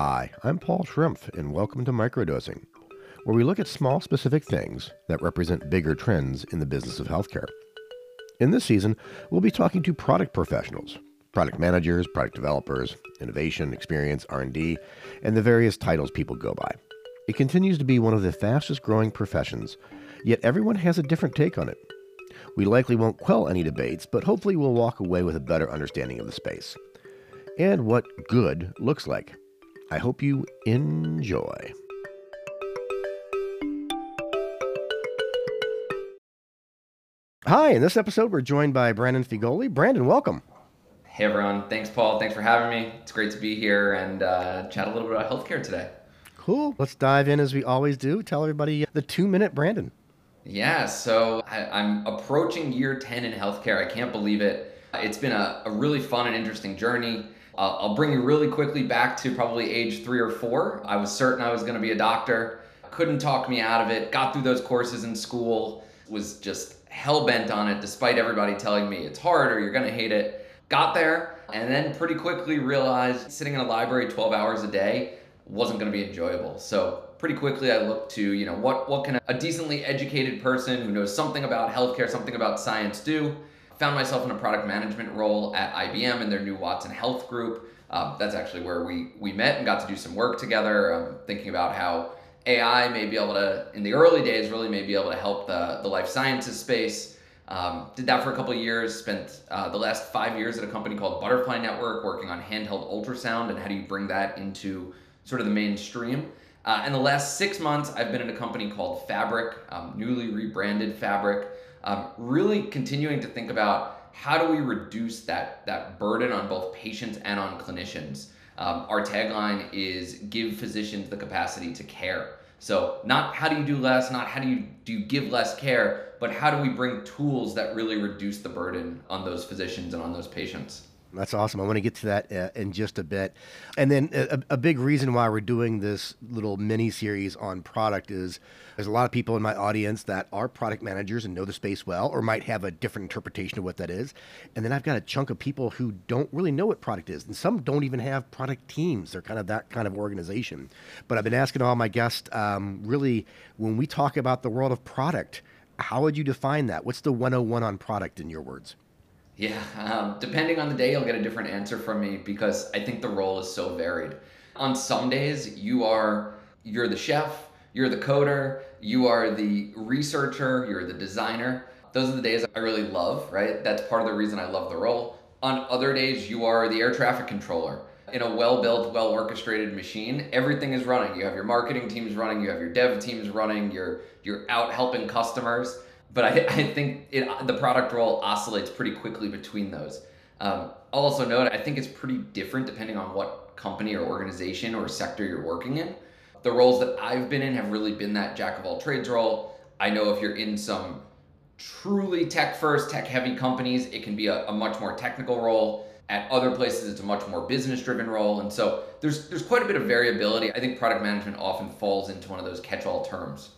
Hi, I'm Paul Schrumpf, and welcome to Microdosing, where we look at small specific things that represent bigger trends in the business of healthcare. In this season, we'll be talking to product professionals, product managers, product developers, innovation, experience, R&D, and the various titles people go by. It continues to be one of the fastest growing professions, yet everyone has a different take on it. We likely won't quell any debates, but hopefully we'll walk away with a better understanding of the space and what good looks like. I hope you enjoy. Hi, in this episode, we're joined by Brandon Fiegoli. Brandon, welcome. Hey, everyone. Thanks, Paul. Thanks for having me. It's great to be here and uh, chat a little bit about healthcare today. Cool. Let's dive in as we always do. Tell everybody the two minute Brandon. Yeah, so I, am approaching year 10 in healthcare. I can't believe it. It's been a, a really fun and interesting journey. Uh, I'll bring you really quickly back to probably age three or four. I was certain I was going to be a doctor. Couldn't talk me out of it. Got through those courses in school. Was just hell bent on it, despite everybody telling me it's hard or you're going to hate it. Got there and then pretty quickly realized sitting in a library 12 hours a day wasn't going to be enjoyable. So pretty quickly I looked to, you know, what what can a decently educated person who knows something about healthcare, something about science do? Found myself in a product management role at IBM in their new Watson Health group. Um, that's actually where we we met and got to do some work together, um, thinking about how AI may be able to, in the early days, really may be able to help the, the life sciences space. Um, did that for a couple years. Spent uh, the last five years at a company called Butterfly Network, working on handheld ultrasound and how do you bring that into sort of the mainstream. Uh, in the last six months, I've been in a company called Fabric, um, newly rebranded Fabric um, really continuing to think about how do we reduce that, that burden on both patients and on clinicians. Um, our tagline is give physicians the capacity to care. So not how do you do less, not how do you do you give less care, but how do we bring tools that really reduce the burden on those physicians and on those patients. That's awesome. I want to get to that uh, in just a bit. And then a, a, big reason why we're doing this little mini series on product is there's a lot of people in my audience that are product managers and know the space well, or might have a different interpretation of what that is. And then I've got a chunk of people who don't really know what product is, and some don't even have product teams. They're kind of that kind of organization. But I've been asking all my guests, um, really, when we talk about the world of product, how would you define that? What's the 101 on product in your words? Yeah, um, depending on the day, you'll get a different answer from me because I think the role is so varied. On some days, you are you're the chef, you're the coder, you are the researcher, you're the designer. Those are the days I really love, right? That's part of the reason I love the role. On other days, you are the air traffic controller. In a well built, well orchestrated machine, everything is running. You have your marketing teams running, you have your dev teams running, you're, you're out helping customers but I, I think it, the product role oscillates pretty quickly between those. Um, I'll also note I think it's pretty different depending on what company or organization or sector you're working in. The roles that I've been in have really been that jack of all trades role. I know if you're in some truly tech first, tech heavy companies, it can be a, a much more technical role. At other places, it's a much more business driven role. And so there's, there's quite a bit of variability. I think product management often falls into one of those catch all terms.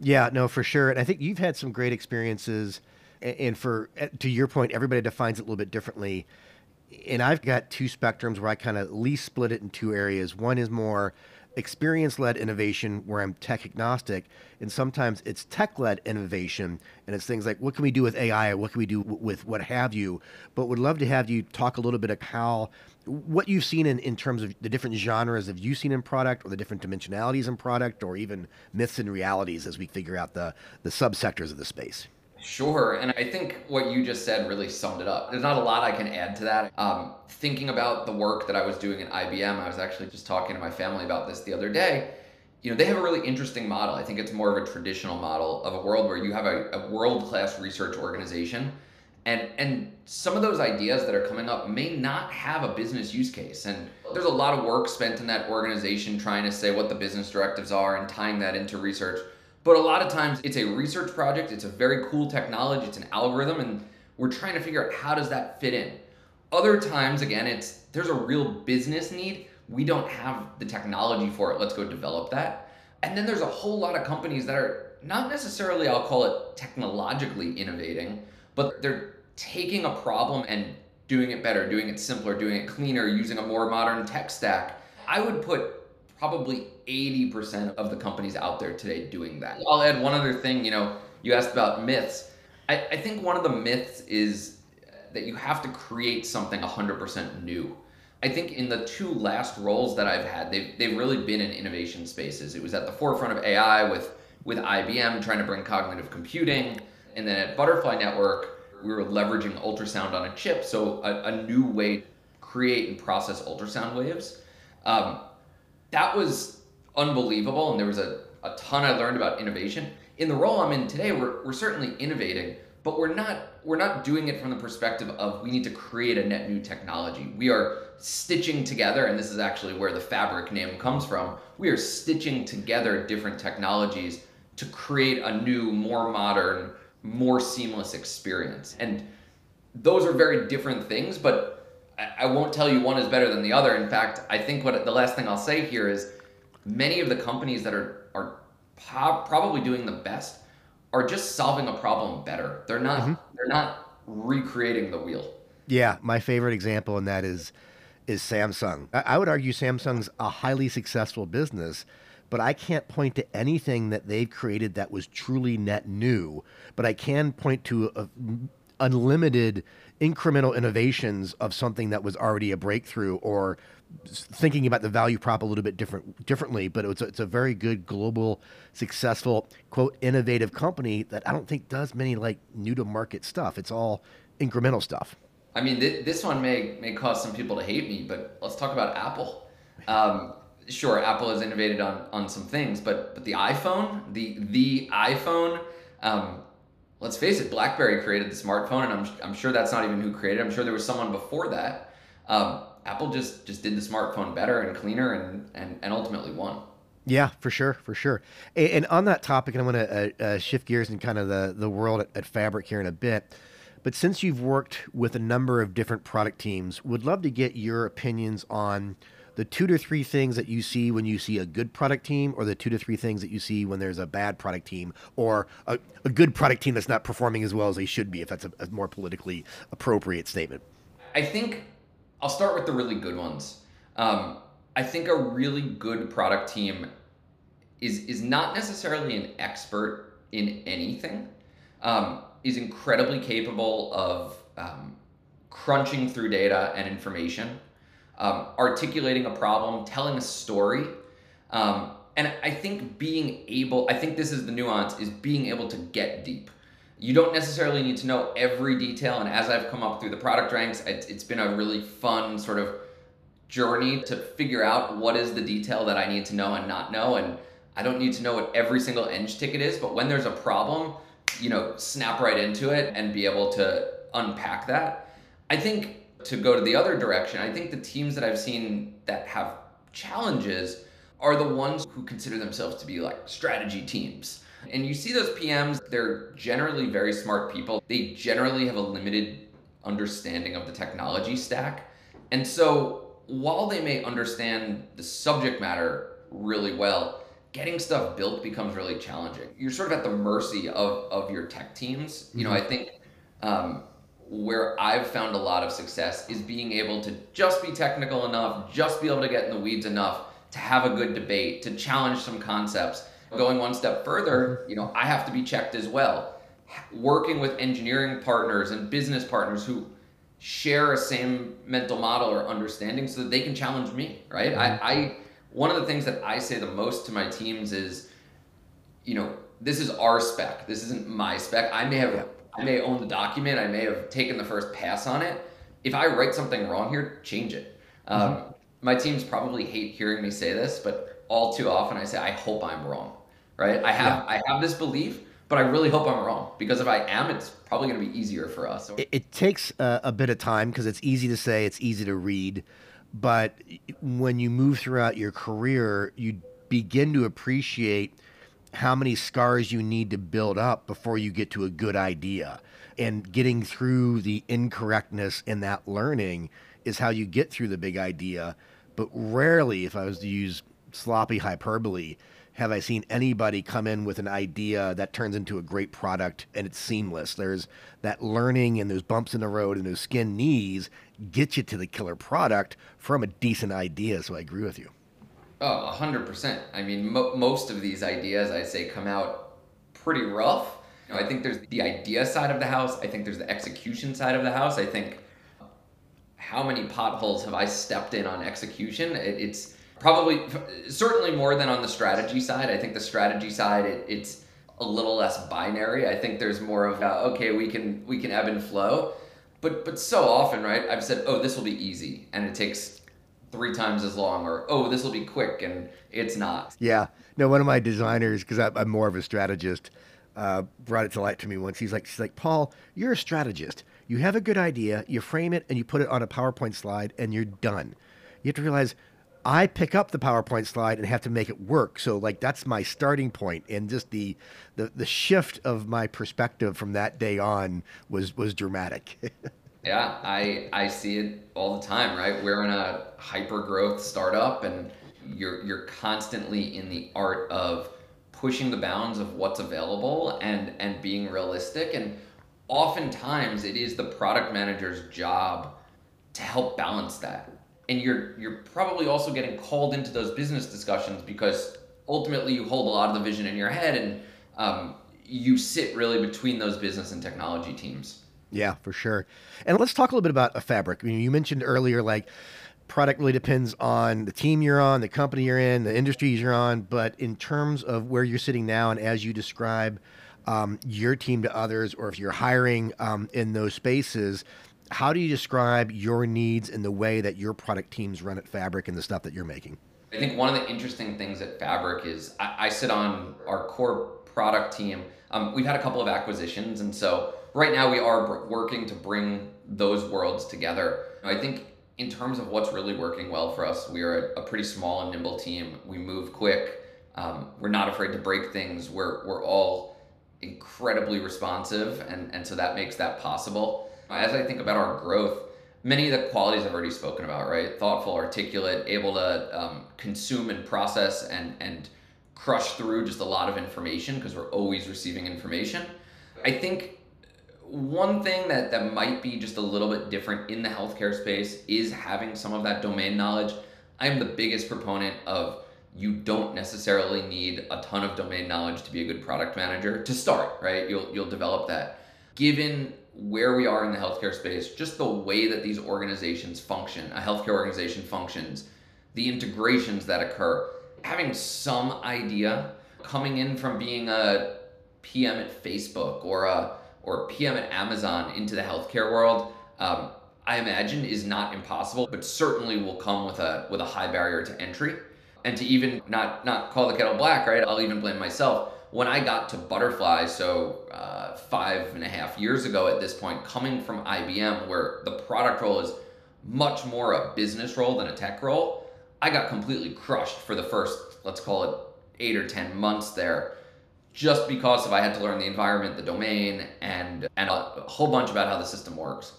Yeah, no, for sure. And I think you've had some great experiences. And for eh, to your point, everybody defines it a little bit differently. And I've got two spectrums where I kind of least split it in two areas. One is more experience led innovation where I'm tech agnostic, and sometimes it's tech led innovation, and it's things like what can we do with AI, what can we do with what have you. But would love to have you talk a little bit of how what you've seen in, in terms of the different genres of you seen in product or the different dimensionalities in product or even myths and realities as we figure out the the subsectors of the space. Sure, and I think what you just said really summed it up. There's not a lot I can add to that. Um, thinking about the work that I was doing at IBM, I was actually just talking to my family about this the other day. You know, they have a really interesting model. I think it's more of a traditional model of a world where you have a, a world class research organization. And, and some of those ideas that are coming up may not have a business use case. And there's a lot of work spent in that organization trying to say what the business directives are and tying that into research. But a lot of times it's a research project, it's a very cool technology, it's an algorithm, and we're trying to figure out how does that fit in. Other times, again, it's there's a real business need. We don't have the technology for it. Let's go develop that. And then there's a whole lot of companies that are not necessarily, I'll call it technologically innovating, but they're taking a problem and doing it better, doing it simpler, doing it cleaner, using a more modern tech stack. I would put probably 80% of the companies out there today doing that. I'll add one other thing. You know, you asked about myths. I, I think one of the myths is that you have to create something 100% new. I think in the two last roles that I've had, they've, they've really been in innovation spaces. It was at the forefront of AI with, with IBM trying to bring cognitive computing. And then at Butterfly Network, we were leveraging ultrasound on a chip. So a, a new way to create and process ultrasound waves. Um, that was unbelievable. And there was a, a ton I learned about innovation. In the role I'm in today, we're, we're certainly innovating, but we're not we're not doing it from the perspective of we need to create a net new technology. We are stitching together, and this is actually where the fabric name comes from. We are stitching together different technologies to create a new, more modern, more seamless experience. And those are very different things, but I won't tell you one is better than the other. In fact, I think what the last thing I'll say here is many of the companies that are are probably doing the best are just solving a problem better. They're not mm-hmm. they're not recreating the wheel. Yeah, my favorite example in that is is Samsung. I, would argue Samsung's a highly successful business, but I can't point to anything that they've created that was truly net new. But I can point to a, unlimited incremental innovations of something that was already a breakthrough or thinking about the value prop a little bit different differently, but it's a, it's a very good global, successful quote innovative company that I don't think does many like new to market stuff. It's all incremental stuff. I mean, th- this one may may cause some people to hate me, but let's talk about Apple. Um, sure, Apple has innovated on on some things, but but the iPhone, the the iPhone. Um, let's face it, BlackBerry created the smartphone, and I'm I'm sure that's not even who created. it. I'm sure there was someone before that. Um, Apple just just did the smartphone better and cleaner and and, and ultimately won. Yeah, for sure, for sure. And, and on that topic, and I'm going to uh, uh, shift gears in kind of the the world at, at Fabric here in a bit. But since you've worked with a number of different product teams, would love to get your opinions on the two to three things that you see when you see a good product team, or the two to three things that you see when there's a bad product team, or a, a good product team that's not performing as well as they should be, if that's a, a more politically appropriate statement. I think I'll start with the really good ones. Um, I think a really good product team is is not necessarily an expert in anything. Um, is incredibly capable of um, crunching through data and information, um, articulating a problem, telling a story, um, and I think being able. I think this is the nuance: is being able to get deep you don't necessarily need to know every detail. And as I've come up through the product ranks, it's, been a really fun sort of journey to figure out what is the detail that I need to know and not know. And I don't need to know what every single eng ticket is, but when there's a problem, you know, snap right into it and be able to unpack that. I think to go to the other direction, I think the teams that I've seen that have challenges are the ones who consider themselves to be like strategy teams and you see those PMs, they're generally very smart people. They generally have a limited understanding of the technology stack. And so while they may understand the subject matter really well, getting stuff built becomes really challenging. You're sort of at the mercy of, of your tech teams. You know, I mm-hmm. think um, where I've found a lot of success is being able to just be technical enough, just be able to get in the weeds enough to have a good debate, to challenge some concepts Going one step further, you know, I have to be checked as well. Working with engineering partners and business partners who share a same mental model or understanding so that they can challenge me, right? Mm-hmm. I, I one of the things that I say the most to my teams is, you know, this is our spec. This isn't my spec. I may have I may own the document. I may have taken the first pass on it. If I write something wrong here, change it. Um, mm-hmm. My teams probably hate hearing me say this, but all too often I say, I hope I'm wrong right? I have yeah. I have this belief, but I really hope I'm wrong because if I am, it's probably going to be easier for us. It, it takes a, a bit of time because it's easy to say, it's easy to read, but when you move throughout your career, you begin to appreciate how many scars you need to build up before you get to a good idea. And getting through the incorrectness in that learning is how you get through the big idea. But rarely, if I was to use sloppy hyperbole, have I seen anybody come in with an idea that turns into a great product and it's seamless. There's that learning and those bumps in the road and those skin knees get you to the killer product from a decent idea. So I agree with you. Oh, 100%. I mean, mo- most of these ideas, I say, come out pretty rough. You know, I think there's the idea side of the house. I think there's the execution side of the house. I think how many potholes have I stepped in on execution? It, it's probably, certainly more than on the strategy side. I think the strategy side, it, it's a little less binary. I think there's more of, uh, okay, we can we can ebb and flow. But but so often, right? I've said, oh, this will be easy, and it takes three times as long, or oh, this will be quick, and it's not. Yeah. No, one of my designers, because I'm more of a strategist, uh, brought it to light to me once. He's like, she's like, Paul, you're a strategist. You have a good idea, you frame it, and you put it on a PowerPoint slide, and you're done. You have to realize I pick up the PowerPoint slide and have to make it work. So like that's my starting point, and just the the, the shift of my perspective from that day on was was dramatic. yeah, I I see it all the time. Right, we're in a hyper growth startup, and you're you're constantly in the art of pushing the bounds of what's available and and being realistic. And oftentimes it is the product manager's job to help balance that. And you're you're probably also getting called into those business discussions because ultimately you hold a lot of the vision in your head and um, you sit really between those business and technology teams yeah for sure and let's talk a little bit about a fabric I mean, you mentioned earlier like product really depends on the team you're on the company you're in the industries you're on but in terms of where you're sitting now and as you describe um, your team to others or if you're hiring um, in those spaces how do you describe your needs and the way that your product teams run at Fabric and the stuff that you're making? I think one of the interesting things at Fabric is I, I sit on our core product team. Um, we've had a couple of acquisitions, and so right now we are working to bring those worlds together. I think in terms of what's really working well for us, we are a, pretty small and nimble team. We move quick. Um, we're not afraid to break things. We're, we're all incredibly responsive, and, and so that makes that possible. As I think about our growth, many of the qualities I've already spoken about, right? Thoughtful, articulate, able to um, consume and process and and crush through just a lot of information because we're always receiving information. I think one thing that that might be just a little bit different in the healthcare space is having some of that domain knowledge. I am the biggest proponent of you don't necessarily need a ton of domain knowledge to be a good product manager to start, right? You'll you'll develop that. Given where we are in the healthcare space, just the way that these organizations function, a healthcare organization functions, the integrations that occur, having some idea coming in from being a PM at Facebook or a or PM at Amazon into the healthcare world, um, I imagine is not impossible, but certainly will come with a with a high barrier to entry. And to even not not call the kettle black, right? I'll even blame myself when I got to Butterfly, so uh, five and a half years ago at this point, coming from IBM, where the product role is much more a business role than a tech role, I got completely crushed for the first, let's call it eight or 10 months there, just because if I had to learn the environment, the domain, and, and a whole bunch about how the system works.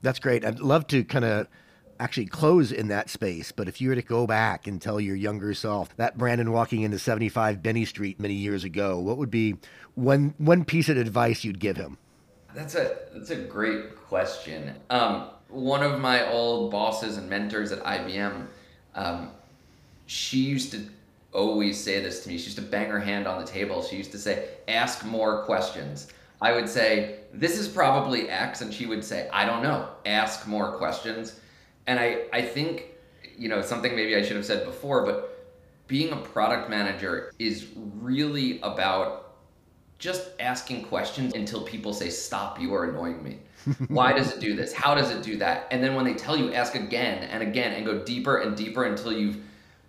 That's great. I'd love to kind of actually close in that space. But if you were to go back and tell your younger self that Brandon walking into 75 Binney Street many years ago, what would be one one piece of advice you'd give him? That's a that's a great question. Um, one of my old bosses and mentors at IBM, um, she used to always say this to me. She used to bang her hand on the table. She used to say, "Ask more questions." I would say, "This is probably X," and she would say, "I don't know. Ask more questions." and I, I think, you know, something maybe I should have said before, but being a product manager is really about just asking questions until people say, stop, you are annoying me. Why does it do this? How does it do that? And then when they tell you, ask again and again and go deeper and deeper until you've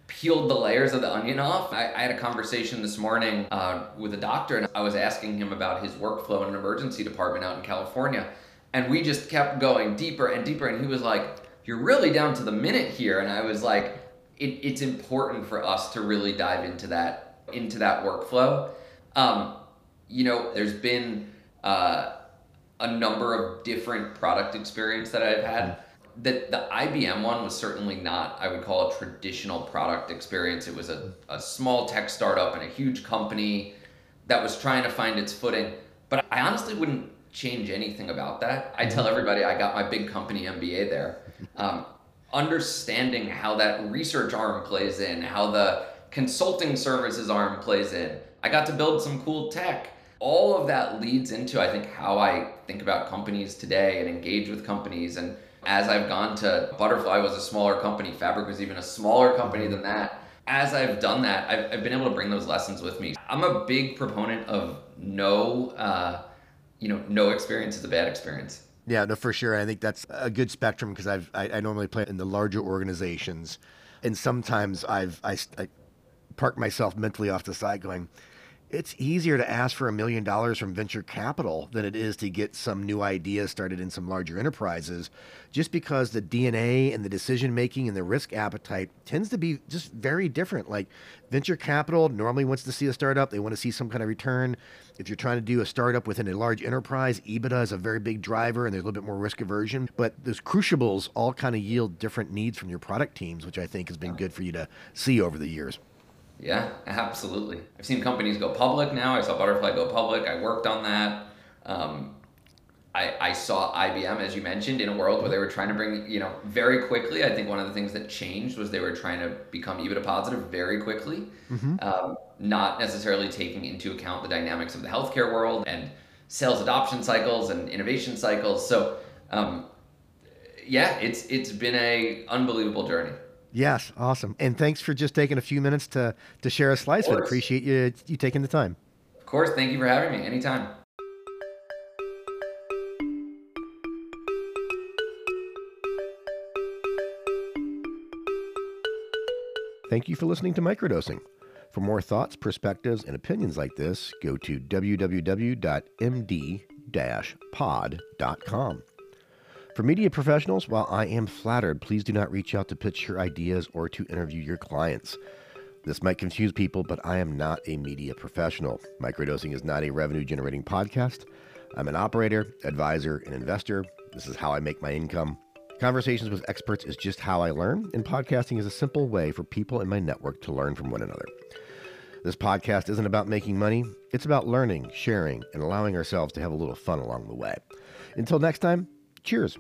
peeled the layers of the onion off. I, I had a conversation this morning uh, with a doctor and I was asking him about his workflow in an emergency department out in California. And we just kept going deeper and deeper. And he was like, you're really down to the minute here. And I was like, it, it's important for us to really dive into that into that workflow. Um, you know, there's been uh, a number of different product experience that I've had. The, the IBM one was certainly not, I would call a traditional product experience. It was a, a small tech startup and a huge company that was trying to find its footing. But I honestly wouldn't change anything about that. I tell mm-hmm. everybody I got my big company MBA there. Um, understanding how that research arm plays in, how the consulting services arm plays in. I got to build some cool tech. All of that leads into, I think, how I think about companies today and engage with companies. And as I've gone to Butterfly was a smaller company, Fabric was even a smaller company than that. As I've done that, I've, I've been able to bring those lessons with me. I'm a big proponent of no, uh, you know, no experience is a bad experience. Yeah, no, for sure. I think that's a good spectrum because I've I, I, normally play in the larger organizations, and sometimes I've I, I park myself mentally off the side, going, it's easier to ask for a million dollars from venture capital than it is to get some new ideas started in some larger enterprises just because the DNA and the decision making and the risk appetite tends to be just very different. Like venture capital normally wants to see a startup, they want to see some kind of return. If you're trying to do a startup within a large enterprise, EBITDA is a very big driver and there's a little bit more risk aversion. But those crucibles all kind of yield different needs from your product teams, which I think has been good for you to see over the years. Yeah, absolutely. I've seen companies go public now. I saw Butterfly go public. I worked on that. Um, I, I saw IBM, as you mentioned, in a world where they were trying to bring, you know, very quickly. I think one of the things that changed was they were trying to become EBITDA positive very quickly, mm-hmm. um, not necessarily taking into account the dynamics of the healthcare world and sales adoption cycles and innovation cycles. So, um, yeah, it's it's been a unbelievable journey. Yes, awesome. And thanks for just taking a few minutes to to share a slice. We appreciate you you taking the time. Of course, thank you for having me. Anytime. Thank you for listening to Microdosing. For more thoughts, perspectives, and opinions like this, go to www.md-pod.com. For media professionals, while I am flattered, please do not reach out to pitch your ideas or to interview your clients. This might confuse people, but I am not a media professional. Microdosing is not a revenue generating podcast. I'm an operator, advisor, and investor. This is how I make my income. Conversations with experts is just how I learn, and podcasting is a simple way for people in my network to learn from one another. This podcast isn't about making money, it's about learning, sharing, and allowing ourselves to have a little fun along the way. Until next time, cheers.